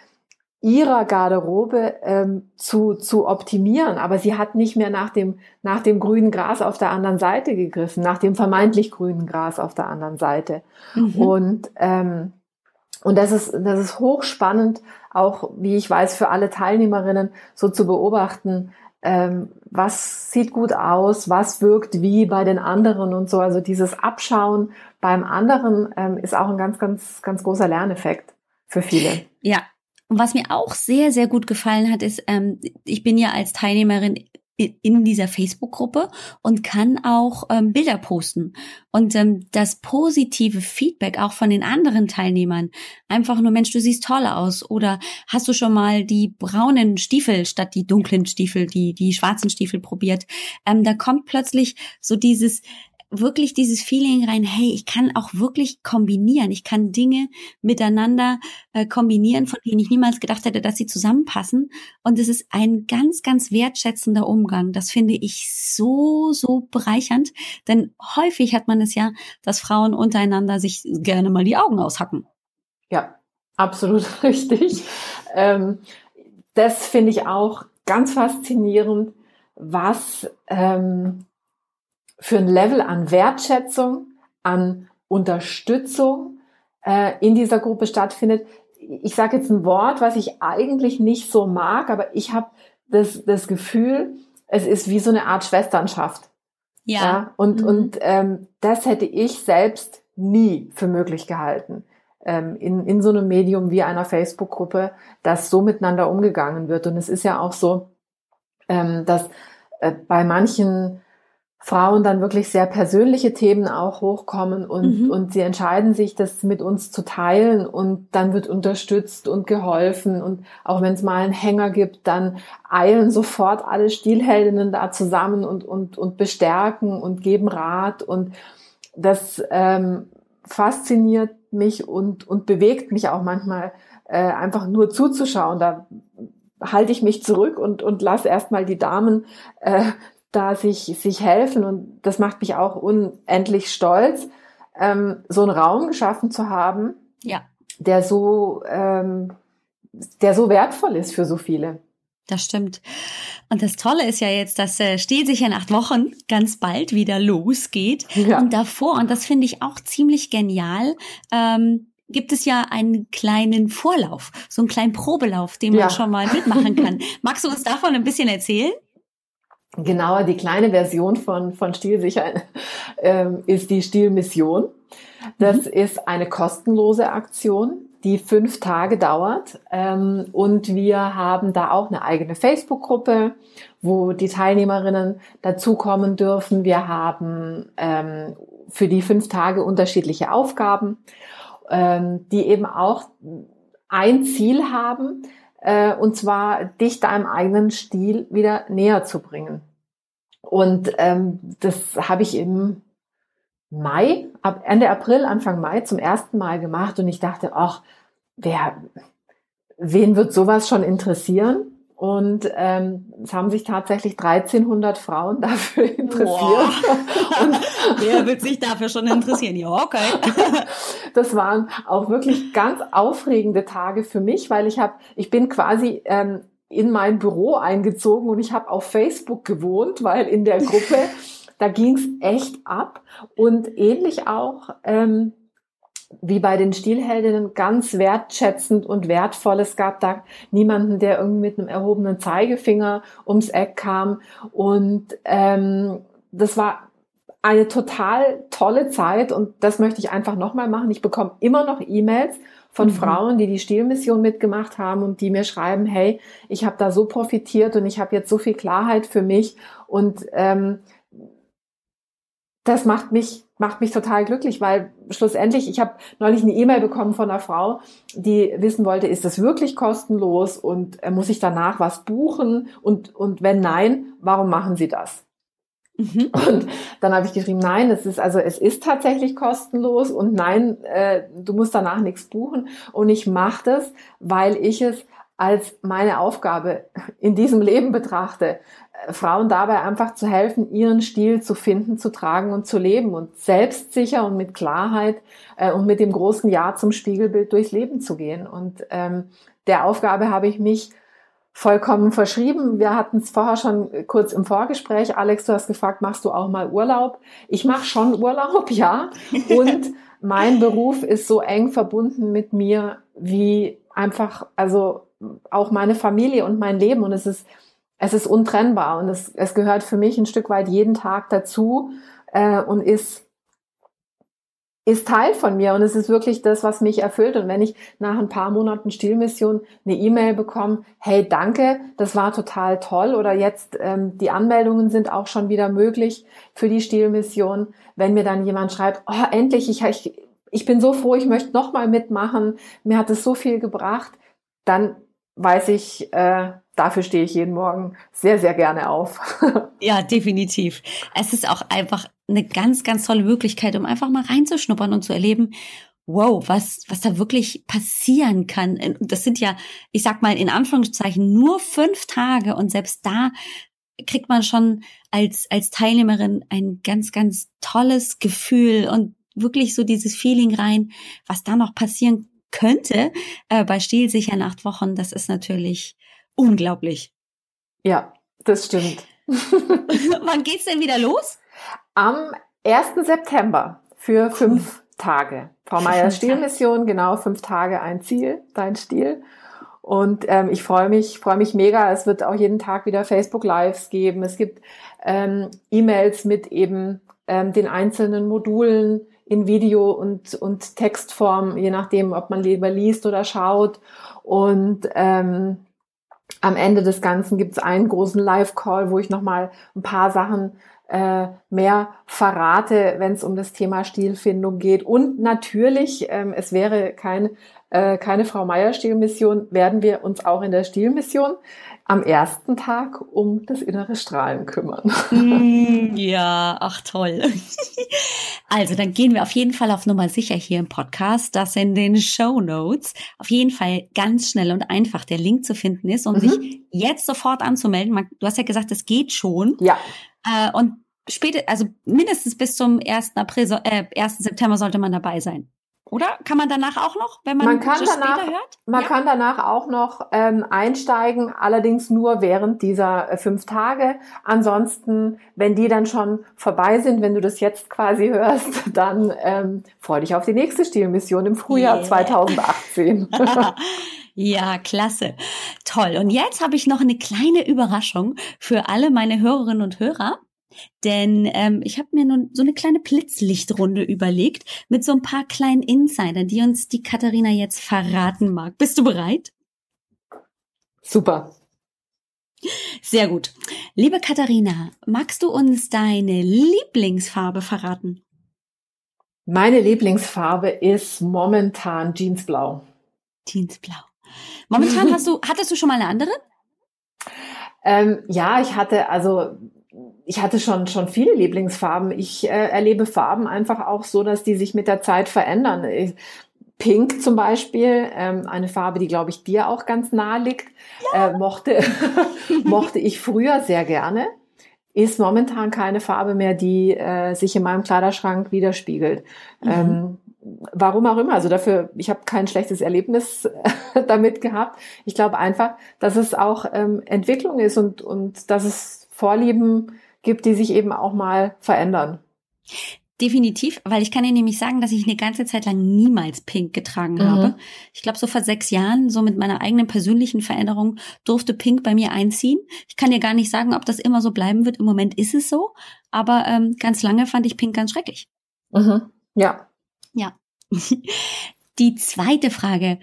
ihrer Garderobe ähm, zu, zu optimieren. Aber sie hat nicht mehr nach dem, nach dem grünen Gras auf der anderen Seite gegriffen, nach dem vermeintlich grünen Gras auf der anderen Seite. Mhm. Und, ähm, und das ist, das ist hochspannend, auch wie ich weiß, für alle Teilnehmerinnen so zu beobachten, ähm, was sieht gut aus, was wirkt wie bei den anderen und so. Also dieses Abschauen beim anderen ähm, ist auch ein ganz, ganz, ganz großer Lerneffekt für viele. Ja. Und was mir auch sehr, sehr gut gefallen hat, ist, ähm, ich bin ja als Teilnehmerin in dieser Facebook-Gruppe und kann auch ähm, Bilder posten. Und ähm, das positive Feedback auch von den anderen Teilnehmern, einfach nur, Mensch, du siehst toll aus oder hast du schon mal die braunen Stiefel statt die dunklen Stiefel, die, die schwarzen Stiefel probiert, ähm, da kommt plötzlich so dieses, wirklich dieses Feeling rein, hey, ich kann auch wirklich kombinieren. Ich kann Dinge miteinander äh, kombinieren, von denen ich niemals gedacht hätte, dass sie zusammenpassen. Und es ist ein ganz, ganz wertschätzender Umgang. Das finde ich so, so bereichernd. Denn häufig hat man es ja, dass Frauen untereinander sich gerne mal die Augen aushacken. Ja, absolut <laughs> richtig. Ähm, das finde ich auch ganz faszinierend, was ähm, für ein Level an Wertschätzung, an Unterstützung äh, in dieser Gruppe stattfindet. Ich sage jetzt ein Wort, was ich eigentlich nicht so mag, aber ich habe das, das Gefühl, es ist wie so eine Art Schwesternschaft. Ja. ja? Und, mhm. und ähm, das hätte ich selbst nie für möglich gehalten. Ähm, in, in so einem Medium wie einer Facebook-Gruppe, dass so miteinander umgegangen wird. Und es ist ja auch so, ähm, dass äh, bei manchen Frauen dann wirklich sehr persönliche Themen auch hochkommen und, mhm. und sie entscheiden sich, das mit uns zu teilen und dann wird unterstützt und geholfen und auch wenn es mal einen Hänger gibt, dann eilen sofort alle Stilheldinnen da zusammen und, und, und bestärken und geben Rat und das ähm, fasziniert mich und, und bewegt mich auch manchmal äh, einfach nur zuzuschauen. Da halte ich mich zurück und, und lasse erstmal die Damen äh, da sich, sich helfen und das macht mich auch unendlich stolz, ähm, so einen Raum geschaffen zu haben, ja. der so, ähm, der so wertvoll ist für so viele. Das stimmt. Und das Tolle ist ja jetzt, dass äh, Stil sich in acht Wochen ganz bald wieder losgeht. Ja. Und davor, und das finde ich auch ziemlich genial, ähm, gibt es ja einen kleinen Vorlauf, so einen kleinen Probelauf, den man ja. schon mal mitmachen kann. <laughs> Magst du uns davon ein bisschen erzählen? Genauer die kleine Version von, von Stilsicher ähm, ist die Stilmission. Das mhm. ist eine kostenlose Aktion, die fünf Tage dauert. Ähm, und wir haben da auch eine eigene Facebook-Gruppe, wo die Teilnehmerinnen dazukommen dürfen. Wir haben ähm, für die fünf Tage unterschiedliche Aufgaben, ähm, die eben auch ein Ziel haben, äh, und zwar dich deinem eigenen Stil wieder näher zu bringen. Und ähm, das habe ich im Mai, ab Ende April, Anfang Mai zum ersten Mal gemacht und ich dachte, ach, wer, wen wird sowas schon interessieren? Und ähm, es haben sich tatsächlich 1300 Frauen <laughs> dafür interessiert. Und <laughs> Wer wird sich dafür schon interessieren? Ja, okay. <laughs> das waren auch wirklich ganz aufregende Tage für mich, weil ich habe, ich bin quasi ähm, in mein Büro eingezogen und ich habe auf Facebook gewohnt, weil in der Gruppe da ging's echt ab und ähnlich auch ähm, wie bei den Stilheldinnen ganz wertschätzend und wertvoll. Es gab da niemanden, der irgendwie mit einem erhobenen Zeigefinger ums Eck kam. Und ähm, das war eine total tolle Zeit und das möchte ich einfach nochmal machen. Ich bekomme immer noch E-Mails von mhm. Frauen, die die Stilmission mitgemacht haben und die mir schreiben, hey, ich habe da so profitiert und ich habe jetzt so viel Klarheit für mich und ähm, das macht mich macht mich total glücklich, weil schlussendlich, ich habe neulich eine E-Mail bekommen von einer Frau, die wissen wollte, ist das wirklich kostenlos und äh, muss ich danach was buchen? Und, und wenn nein, warum machen Sie das? Mhm. Und dann habe ich geschrieben, nein, es ist also es ist tatsächlich kostenlos und nein, äh, du musst danach nichts buchen. Und ich mache das, weil ich es als meine Aufgabe in diesem Leben betrachte, äh, Frauen dabei einfach zu helfen, ihren Stil zu finden, zu tragen und zu leben und selbstsicher und mit Klarheit äh, und mit dem großen Ja zum Spiegelbild durchs Leben zu gehen. Und ähm, der Aufgabe habe ich mich vollkommen verschrieben. Wir hatten es vorher schon kurz im Vorgespräch. Alex, du hast gefragt, machst du auch mal Urlaub? Ich mache schon Urlaub, <laughs> ja. Und mein Beruf ist so eng verbunden mit mir wie einfach, also auch meine Familie und mein Leben. Und es ist, es ist untrennbar und es, es gehört für mich ein Stück weit jeden Tag dazu äh, und ist ist Teil von mir und es ist wirklich das, was mich erfüllt. Und wenn ich nach ein paar Monaten Stilmission eine E-Mail bekomme, hey, danke, das war total toll oder jetzt ähm, die Anmeldungen sind auch schon wieder möglich für die Stilmission, wenn mir dann jemand schreibt, oh, endlich, ich, ich, ich bin so froh, ich möchte nochmal mitmachen, mir hat es so viel gebracht, dann weiß ich, äh, dafür stehe ich jeden Morgen sehr, sehr gerne auf. <laughs> ja, definitiv. Es ist auch einfach eine ganz, ganz tolle Möglichkeit, um einfach mal reinzuschnuppern und zu erleben, wow, was, was da wirklich passieren kann. Das sind ja, ich sag mal in Anführungszeichen, nur fünf Tage und selbst da kriegt man schon als, als Teilnehmerin ein ganz, ganz tolles Gefühl und wirklich so dieses Feeling rein, was da noch passieren könnte äh, bei stilsichern acht Wochen, das ist natürlich unglaublich. Ja, das stimmt. <laughs> Wann geht's denn wieder los? Am 1. September für cool. fünf Tage. Frau Meyers Stilmission, genau fünf Tage ein Ziel, dein Stil. Und ähm, ich freue mich, freue mich mega. Es wird auch jeden Tag wieder Facebook Lives geben. Es gibt ähm, E-Mails mit eben ähm, den einzelnen Modulen in Video und, und Textform, je nachdem, ob man lieber liest oder schaut. Und ähm, am Ende des Ganzen gibt es einen großen Live-Call, wo ich nochmal ein paar Sachen äh, mehr verrate, wenn es um das Thema Stilfindung geht. Und natürlich, ähm, es wäre kein, äh, keine Frau Meier Stilmission, werden wir uns auch in der Stilmission am ersten Tag um das innere Strahlen kümmern. Mm, <laughs> ja, ach toll. Also, dann gehen wir auf jeden Fall auf Nummer sicher hier im Podcast, dass in den Show Notes auf jeden Fall ganz schnell und einfach der Link zu finden ist, um mhm. sich jetzt sofort anzumelden. Du hast ja gesagt, es geht schon. Ja. Äh, und später, also mindestens bis zum 1. April, äh, 1. September sollte man dabei sein. Oder kann man danach auch noch, wenn man, man kann danach, hört? Man ja? kann danach auch noch ähm, einsteigen, allerdings nur während dieser äh, fünf Tage. Ansonsten, wenn die dann schon vorbei sind, wenn du das jetzt quasi hörst, <laughs> dann ähm, freu dich auf die nächste Stilmission im Frühjahr yeah. 2018. <laughs> <laughs> Ja, klasse. Toll. Und jetzt habe ich noch eine kleine Überraschung für alle meine Hörerinnen und Hörer. Denn ähm, ich habe mir nun so eine kleine Blitzlichtrunde überlegt mit so ein paar kleinen Insidern, die uns die Katharina jetzt verraten mag. Bist du bereit? Super. Sehr gut. Liebe Katharina, magst du uns deine Lieblingsfarbe verraten? Meine Lieblingsfarbe ist momentan Jeansblau. Jeansblau. Momentan hast du, hattest du schon mal eine andere? <laughs> Ähm, ja, ich hatte also ich hatte schon, schon viele Lieblingsfarben. Ich äh, erlebe Farben einfach auch so, dass die sich mit der Zeit verändern. Pink zum Beispiel, ähm, eine Farbe, die, glaube ich, dir auch ganz nahe liegt, ja. äh, mochte, <laughs> mochte ich früher sehr gerne. Ist momentan keine Farbe mehr, die äh, sich in meinem Kleiderschrank widerspiegelt. Mhm. Ähm, warum auch immer. Also dafür, ich habe kein schlechtes Erlebnis <laughs> damit gehabt. Ich glaube einfach, dass es auch ähm, Entwicklung ist und, und dass es Vorlieben gibt, die sich eben auch mal verändern. Definitiv, weil ich kann dir nämlich sagen, dass ich eine ganze Zeit lang niemals Pink getragen mhm. habe. Ich glaube, so vor sechs Jahren, so mit meiner eigenen persönlichen Veränderung, durfte Pink bei mir einziehen. Ich kann dir gar nicht sagen, ob das immer so bleiben wird. Im Moment ist es so, aber ähm, ganz lange fand ich Pink ganz schrecklich. Mhm. Ja. Ja. <laughs> Die zweite Frage.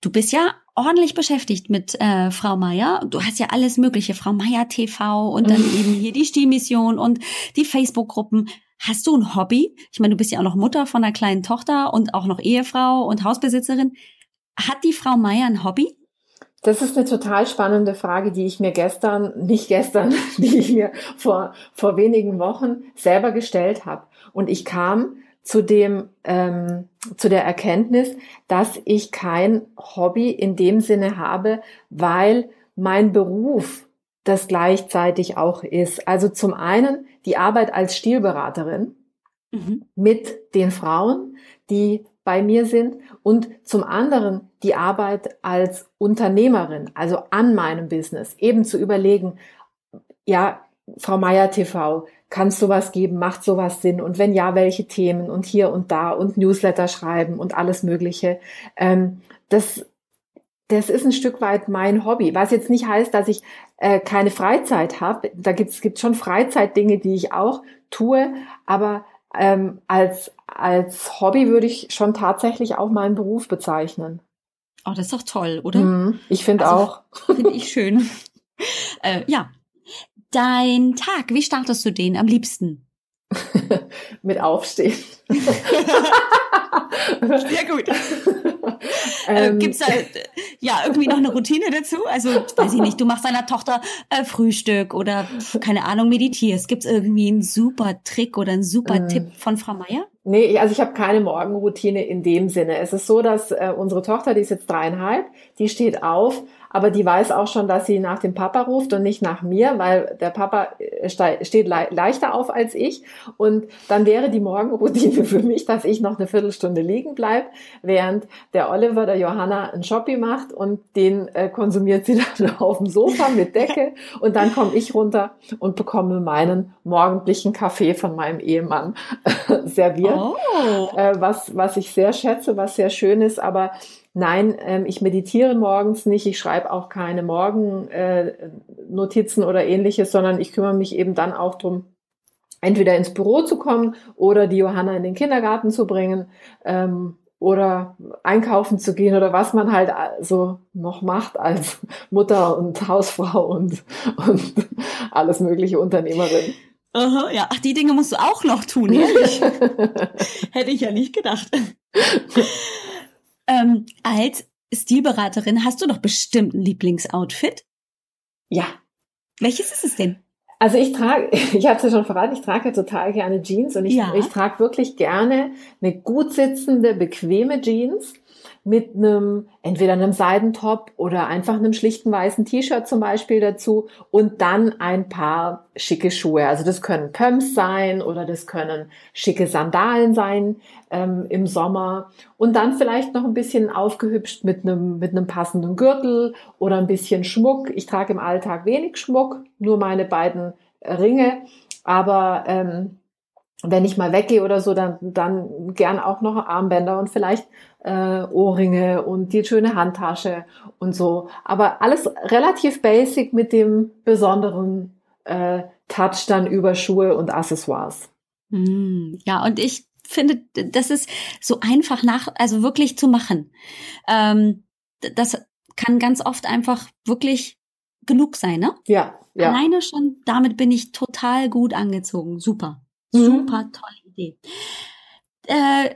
Du bist ja ordentlich beschäftigt mit äh, Frau Meier. Du hast ja alles Mögliche, Frau Meier TV und dann eben hier die Stilmission und die Facebook-Gruppen. Hast du ein Hobby? Ich meine, du bist ja auch noch Mutter von einer kleinen Tochter und auch noch Ehefrau und Hausbesitzerin. Hat die Frau Meier ein Hobby? Das ist eine total spannende Frage, die ich mir gestern, nicht gestern, <laughs> die ich mir vor, vor wenigen Wochen selber gestellt habe. Und ich kam zu dem, ähm, zu der Erkenntnis, dass ich kein Hobby in dem Sinne habe, weil mein Beruf das gleichzeitig auch ist. Also zum einen die Arbeit als Stilberaterin mhm. mit den Frauen, die bei mir sind und zum anderen die Arbeit als Unternehmerin, also an meinem Business, eben zu überlegen, ja, Frau Meier TV, kann es sowas geben, macht sowas Sinn und wenn ja, welche Themen und hier und da und Newsletter schreiben und alles Mögliche. Ähm, das, das ist ein Stück weit mein Hobby, was jetzt nicht heißt, dass ich äh, keine Freizeit habe. Da gibt es gibt schon Freizeitdinge, die ich auch tue, aber ähm, als, als Hobby würde ich schon tatsächlich auch meinen Beruf bezeichnen. Oh, das ist doch toll, oder? Mm, ich finde also, auch. Finde ich schön. <laughs> äh, ja. Dein Tag, wie startest du den am liebsten? <laughs> Mit Aufstehen. <laughs> Sehr gut. Äh, ähm, Gibt es da ja irgendwie noch eine Routine dazu? Also, weiß ich nicht, du machst deiner Tochter äh, Frühstück oder keine Ahnung, meditierst. Gibt es irgendwie einen super Trick oder einen super äh, Tipp von Frau Meier? Nee, also ich habe keine Morgenroutine in dem Sinne. Es ist so, dass äh, unsere Tochter, die ist jetzt dreieinhalb, die steht auf, aber die weiß auch schon, dass sie nach dem Papa ruft und nicht nach mir, weil der Papa äh, steht le leichter auf als ich. Und dann wäre die Morgenroutine <laughs> für mich, dass ich noch eine Viertelstunde liegen bleib, während der Oliver, der Johanna, einen Shopping macht und den äh, konsumiert sie <laughs> dann auf dem Sofa mit Decke. Und dann komme ich runter und bekomme meinen morgendlichen Kaffee von meinem Ehemann <laughs> serviert, oh. äh, was, was ich sehr schätze, was sehr schön ist. Aber Nein, ähm, ich meditiere morgens nicht, ich schreibe auch keine Morgennotizen äh, oder ähnliches, sondern ich kümmere mich eben dann auch drum, entweder ins Büro zu kommen oder die Johanna in den Kindergarten zu bringen ähm, oder einkaufen zu gehen oder was man halt so noch macht als <laughs> Mutter und Hausfrau und, <laughs> und alles mögliche Unternehmerin. Aha, ja, ach, die Dinge musst du auch noch tun, <laughs> ehrlich. Hätte ich ja nicht gedacht. Ähm, als Stilberaterin hast du doch bestimmt ein Lieblingsoutfit. Ja. Welches ist es denn? Also ich trage, <laughs> ich habe es ja schon verraten, ich trage ja total gerne Jeans und ich, ja. ich trage wirklich gerne eine gut sitzende, bequeme Jeans mit einem, entweder einem Seidentop oder einfach einem schlichten weißen T-Shirt zum Beispiel dazu und dann ein paar schicke Schuhe. Also das können Pumps sein oder das können schicke Sandalen sein ähm, im Sommer und dann vielleicht noch ein bisschen aufgehübscht mit einem, mit einem passenden Gürtel oder ein bisschen Schmuck. Ich trage im Alltag wenig Schmuck, nur meine beiden Ringe, aber ähm, wenn ich mal weggehe oder so, dann, dann gern auch noch Armbänder und vielleicht äh, Ohrringe und die schöne Handtasche und so. Aber alles relativ basic mit dem besonderen äh, Touch dann über Schuhe und Accessoires. Mm, ja, und ich finde, das ist so einfach nach, also wirklich zu machen. Ähm, das kann ganz oft einfach wirklich genug sein, ne? Ja, ja. Alleine schon, damit bin ich total gut angezogen. Super. Mhm. Super tolle Idee. Äh,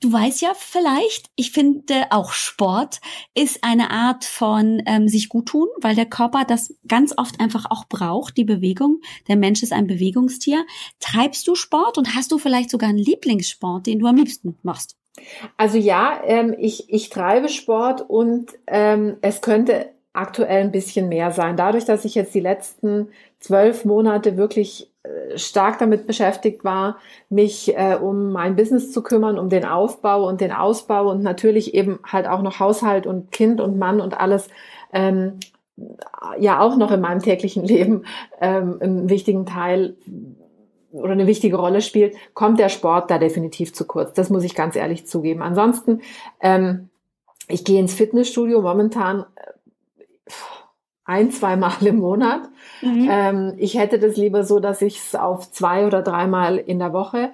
du weißt ja vielleicht, ich finde auch Sport ist eine Art von ähm, sich gut tun, weil der Körper das ganz oft einfach auch braucht, die Bewegung. Der Mensch ist ein Bewegungstier. Treibst du Sport und hast du vielleicht sogar einen Lieblingssport, den du am liebsten machst? Also ja, ähm, ich, ich treibe Sport und ähm, es könnte aktuell ein bisschen mehr sein. Dadurch, dass ich jetzt die letzten zwölf Monate wirklich äh, stark damit beschäftigt war, mich äh, um mein Business zu kümmern, um den Aufbau und den Ausbau und natürlich eben halt auch noch Haushalt und Kind und Mann und alles ähm, ja auch noch in meinem täglichen Leben ähm, einen wichtigen Teil oder eine wichtige Rolle spielt, kommt der Sport da definitiv zu kurz. Das muss ich ganz ehrlich zugeben. Ansonsten, ähm, ich gehe ins Fitnessstudio momentan ein, zwei Mal im Monat. Mhm. Ähm, ich hätte das lieber so, dass ich es auf zwei oder dreimal in der Woche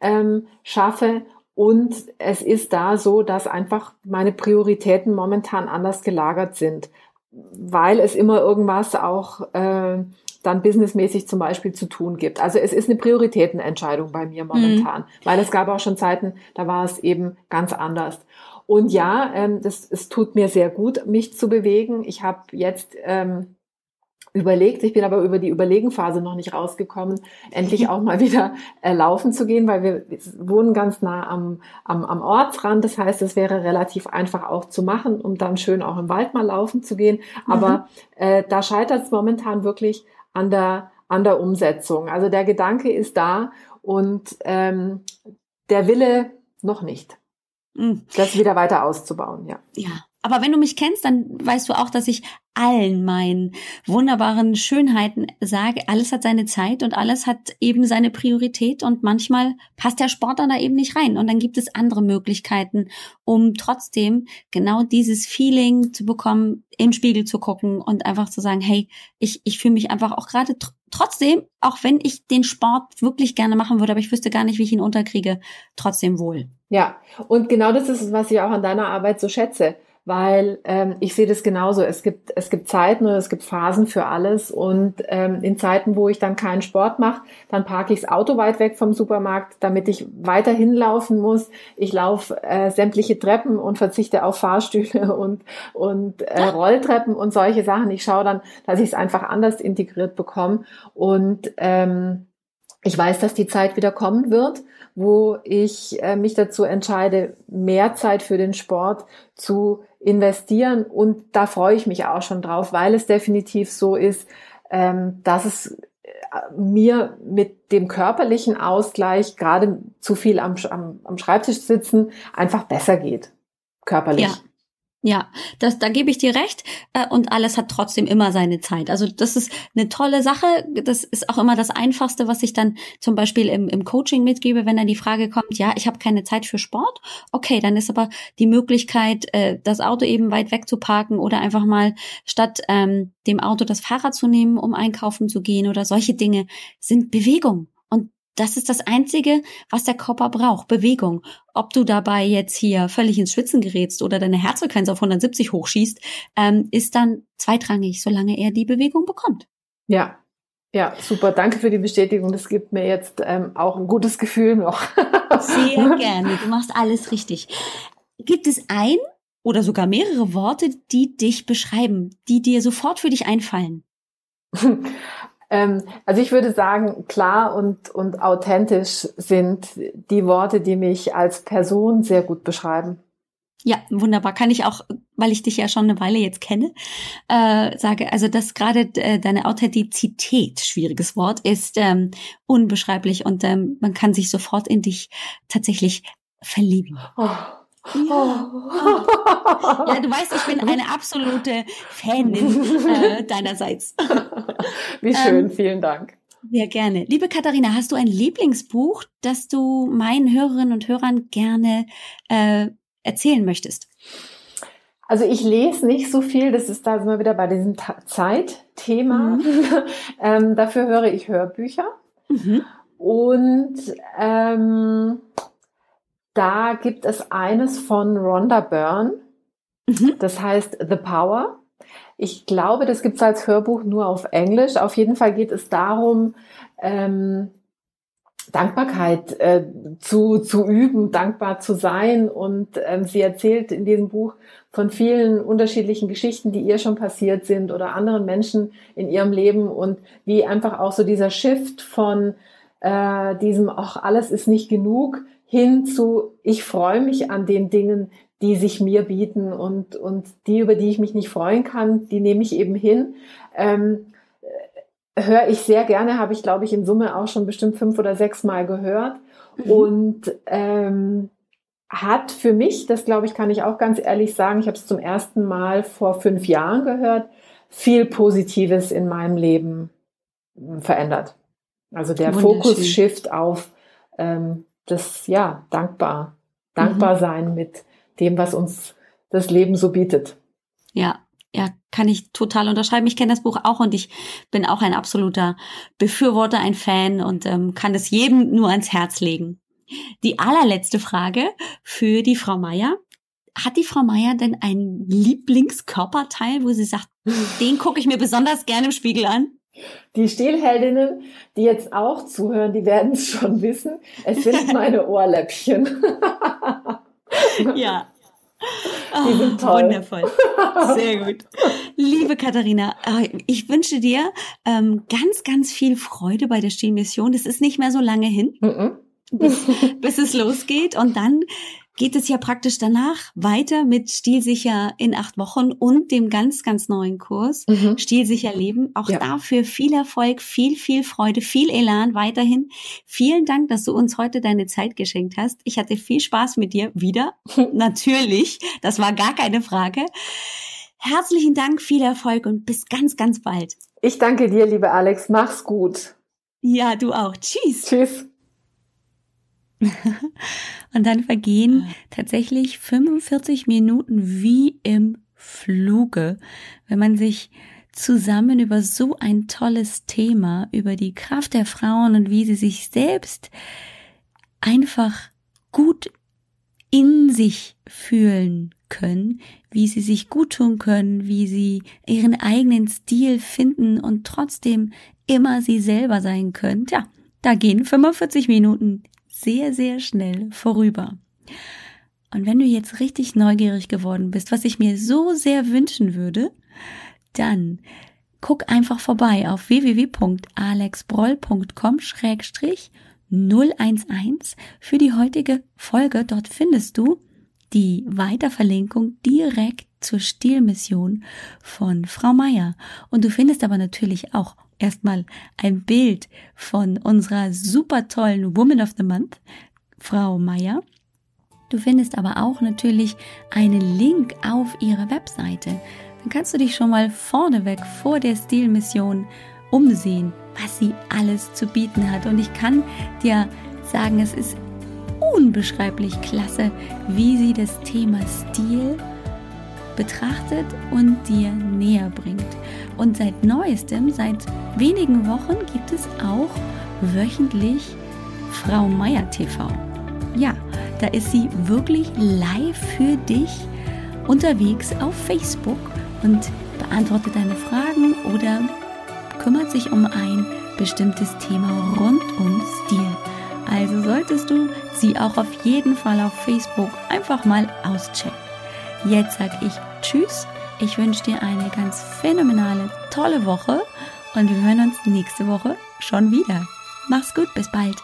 ähm, schaffe. Und es ist da so, dass einfach meine Prioritäten momentan anders gelagert sind, weil es immer irgendwas auch äh, dann businessmäßig zum Beispiel zu tun gibt. Also es ist eine Prioritätenentscheidung bei mir momentan, mhm. weil es gab auch schon Zeiten, da war es eben ganz anders. Und ja, ähm, das, es tut mir sehr gut, mich zu bewegen. Ich habe jetzt ähm, überlegt. Ich bin aber über die Überlegenphase noch nicht rausgekommen, endlich <laughs> auch mal wieder äh, laufen zu gehen, weil wir, wohnen ganz nah am, am, am Ortsrand. Das heißt, es wäre relativ einfach auch zu machen, um dann schön auch im Wald mal laufen zu gehen. Aber mhm. äh, da scheitert es momentan wirklich an der, an der Umsetzung. Also der Gedanke ist da und ähm, der Wille noch nicht. Mhm. Das wieder weiter auszubauen, ja. Ja, aber wenn du mich kennst, dann weißt du auch, dass ich allen meinen wunderbaren Schönheiten sage, alles hat seine Zeit und alles hat eben seine Priorität und manchmal passt der Sport dann da eben nicht rein. Und dann gibt es andere Möglichkeiten, um trotzdem genau dieses Feeling zu bekommen, im Spiegel zu gucken und einfach zu sagen, hey, ich, ich fühle mich einfach auch gerade tr trotzdem, auch wenn ich den Sport wirklich gerne machen würde, aber ich wüsste gar nicht, wie ich ihn unterkriege, trotzdem wohl. Ja, und genau das ist es, was ich auch an deiner Arbeit so schätze weil ähm, ich sehe das genauso. Es gibt, es gibt Zeiten oder es gibt Phasen für alles und ähm, in Zeiten, wo ich dann keinen Sport mache, dann parke ich das Auto weit weg vom Supermarkt, damit ich weiterhin laufen muss. Ich laufe äh, sämtliche Treppen und verzichte auf Fahrstühle <laughs> und, und äh, Rolltreppen und solche Sachen. Ich schaue dann, dass ich es einfach anders integriert bekomme und ähm, ich weiß, dass die Zeit wieder kommen wird, wo ich äh, mich dazu entscheide, mehr Zeit für den Sport zu investieren. Und da freue ich mich auch schon drauf, weil es definitiv so ist, ähm, dass es äh, mir mit dem körperlichen Ausgleich, gerade zu viel am, am, am Schreibtisch sitzen, einfach besser geht. Körperlich. Ja. Ja, das, da gebe ich dir recht. Äh, und alles hat trotzdem immer seine Zeit. Also das ist eine tolle Sache. Das ist auch immer das Einfachste, was ich dann zum Beispiel im, im Coaching mitgebe, wenn dann die Frage kommt, ja, ich habe keine Zeit für Sport. Okay, dann ist aber die Möglichkeit, äh, das Auto eben weit weg zu parken oder einfach mal statt ähm, dem Auto das Fahrrad zu nehmen, um einkaufen zu gehen oder solche Dinge, sind Bewegung. Das ist das Einzige, was der Körper braucht, Bewegung. Ob du dabei jetzt hier völlig ins Schwitzen gerätst oder deine Herzfrequenz auf 170 hochschießt, ähm, ist dann zweitrangig, solange er die Bewegung bekommt. Ja, ja, super. Danke für die Bestätigung. Das gibt mir jetzt ähm, auch ein gutes Gefühl noch. Sehr <laughs> gerne. Du machst alles richtig. Gibt es ein oder sogar mehrere Worte, die dich beschreiben, die dir sofort für dich einfallen? <laughs> Ähm, also ich würde sagen, klar und, und authentisch sind die Worte, die mich als Person sehr gut beschreiben. Ja, wunderbar. Kann ich auch, weil ich dich ja schon eine Weile jetzt kenne, äh, sage, also dass gerade äh, deine Authentizität, schwieriges Wort, ist ähm, unbeschreiblich und ähm, man kann sich sofort in dich tatsächlich verlieben. Oh. Ja. ja, du weißt, ich bin eine absolute Fanin äh, deinerseits. Wie schön, ähm, vielen Dank. Sehr gerne. Liebe Katharina, hast du ein Lieblingsbuch, das du meinen Hörerinnen und Hörern gerne äh, erzählen möchtest? Also ich lese nicht so viel, das ist da wir wieder bei diesem Zeitthema. Mhm. <laughs> ähm, dafür höre ich Hörbücher. Mhm. Und ähm, da gibt es eines von Rhonda Byrne. Mhm. Das heißt The Power. Ich glaube, das gibt es als Hörbuch nur auf Englisch. Auf jeden Fall geht es darum, ähm, Dankbarkeit äh, zu, zu üben, dankbar zu sein. Und ähm, sie erzählt in diesem Buch von vielen unterschiedlichen Geschichten, die ihr schon passiert sind oder anderen Menschen in ihrem Leben und wie einfach auch so dieser Shift von äh, diesem, ach, alles ist nicht genug, hin zu, ich freue mich an den Dingen, die sich mir bieten und, und die, über die ich mich nicht freuen kann, die nehme ich eben hin. Ähm, äh, höre ich sehr gerne, habe ich, glaube ich, in Summe auch schon bestimmt fünf oder sechs Mal gehört. Mhm. Und ähm, hat für mich, das glaube ich, kann ich auch ganz ehrlich sagen, ich habe es zum ersten Mal vor fünf Jahren gehört, viel Positives in meinem Leben verändert. Also der Fokus-Shift auf ähm, das, ja, dankbar, dankbar mhm. sein mit dem, was uns das Leben so bietet. Ja, ja, kann ich total unterschreiben. Ich kenne das Buch auch und ich bin auch ein absoluter Befürworter, ein Fan und ähm, kann es jedem nur ans Herz legen. Die allerletzte Frage für die Frau Meier. Hat die Frau Meier denn ein Lieblingskörperteil, wo sie sagt, <laughs> den gucke ich mir besonders gerne im Spiegel an? Die Stilheldinnen, die jetzt auch zuhören, die werden es schon wissen. Es sind <laughs> meine Ohrläppchen. ja. Die sind toll. Wundervoll. Sehr gut. Liebe Katharina, äh, ich wünsche dir ähm, ganz, ganz viel Freude bei der Stilmission. Das ist nicht mehr so lange hin. Mm -mm. Bis, bis es losgeht. Und dann geht es ja praktisch danach weiter mit Stilsicher in acht Wochen und dem ganz, ganz neuen Kurs mhm. Stilsicher Leben. Auch ja. dafür viel Erfolg, viel, viel Freude, viel Elan weiterhin. Vielen Dank, dass du uns heute deine Zeit geschenkt hast. Ich hatte viel Spaß mit dir wieder. <laughs> Natürlich, das war gar keine Frage. Herzlichen Dank, viel Erfolg und bis ganz, ganz bald. Ich danke dir, liebe Alex. Mach's gut. Ja, du auch. Tschüss. Tschüss. <laughs> Und dann vergehen tatsächlich 45 Minuten wie im Fluge, wenn man sich zusammen über so ein tolles Thema, über die Kraft der Frauen und wie sie sich selbst einfach gut in sich fühlen können, wie sie sich gut tun können, wie sie ihren eigenen Stil finden und trotzdem immer sie selber sein können. Ja, da gehen 45 Minuten sehr, sehr schnell vorüber. Und wenn du jetzt richtig neugierig geworden bist, was ich mir so sehr wünschen würde, dann guck einfach vorbei auf www.alexbroll.com-011 für die heutige Folge. Dort findest du die Weiterverlinkung direkt zur Stilmission von Frau Meier. Und du findest aber natürlich auch erstmal ein Bild von unserer super tollen Woman of the Month, Frau Meier. Du findest aber auch natürlich einen Link auf ihre Webseite. Dann kannst du dich schon mal vorneweg vor der Stilmission umsehen, was sie alles zu bieten hat. Und ich kann dir sagen, es ist unbeschreiblich klasse, wie sie das Thema Stil betrachtet und dir näher bringt. Und seit neuestem, seit wenigen Wochen gibt es auch wöchentlich Frau Meier TV. Ja, da ist sie wirklich live für dich unterwegs auf Facebook und beantwortet deine Fragen oder kümmert sich um ein bestimmtes Thema rund um Stil. Also solltest du sie auch auf jeden Fall auf Facebook einfach mal auschecken. Jetzt sag ich Tschüss ich wünsche dir eine ganz phänomenale, tolle Woche und wir hören uns nächste Woche schon wieder. Mach's gut, bis bald.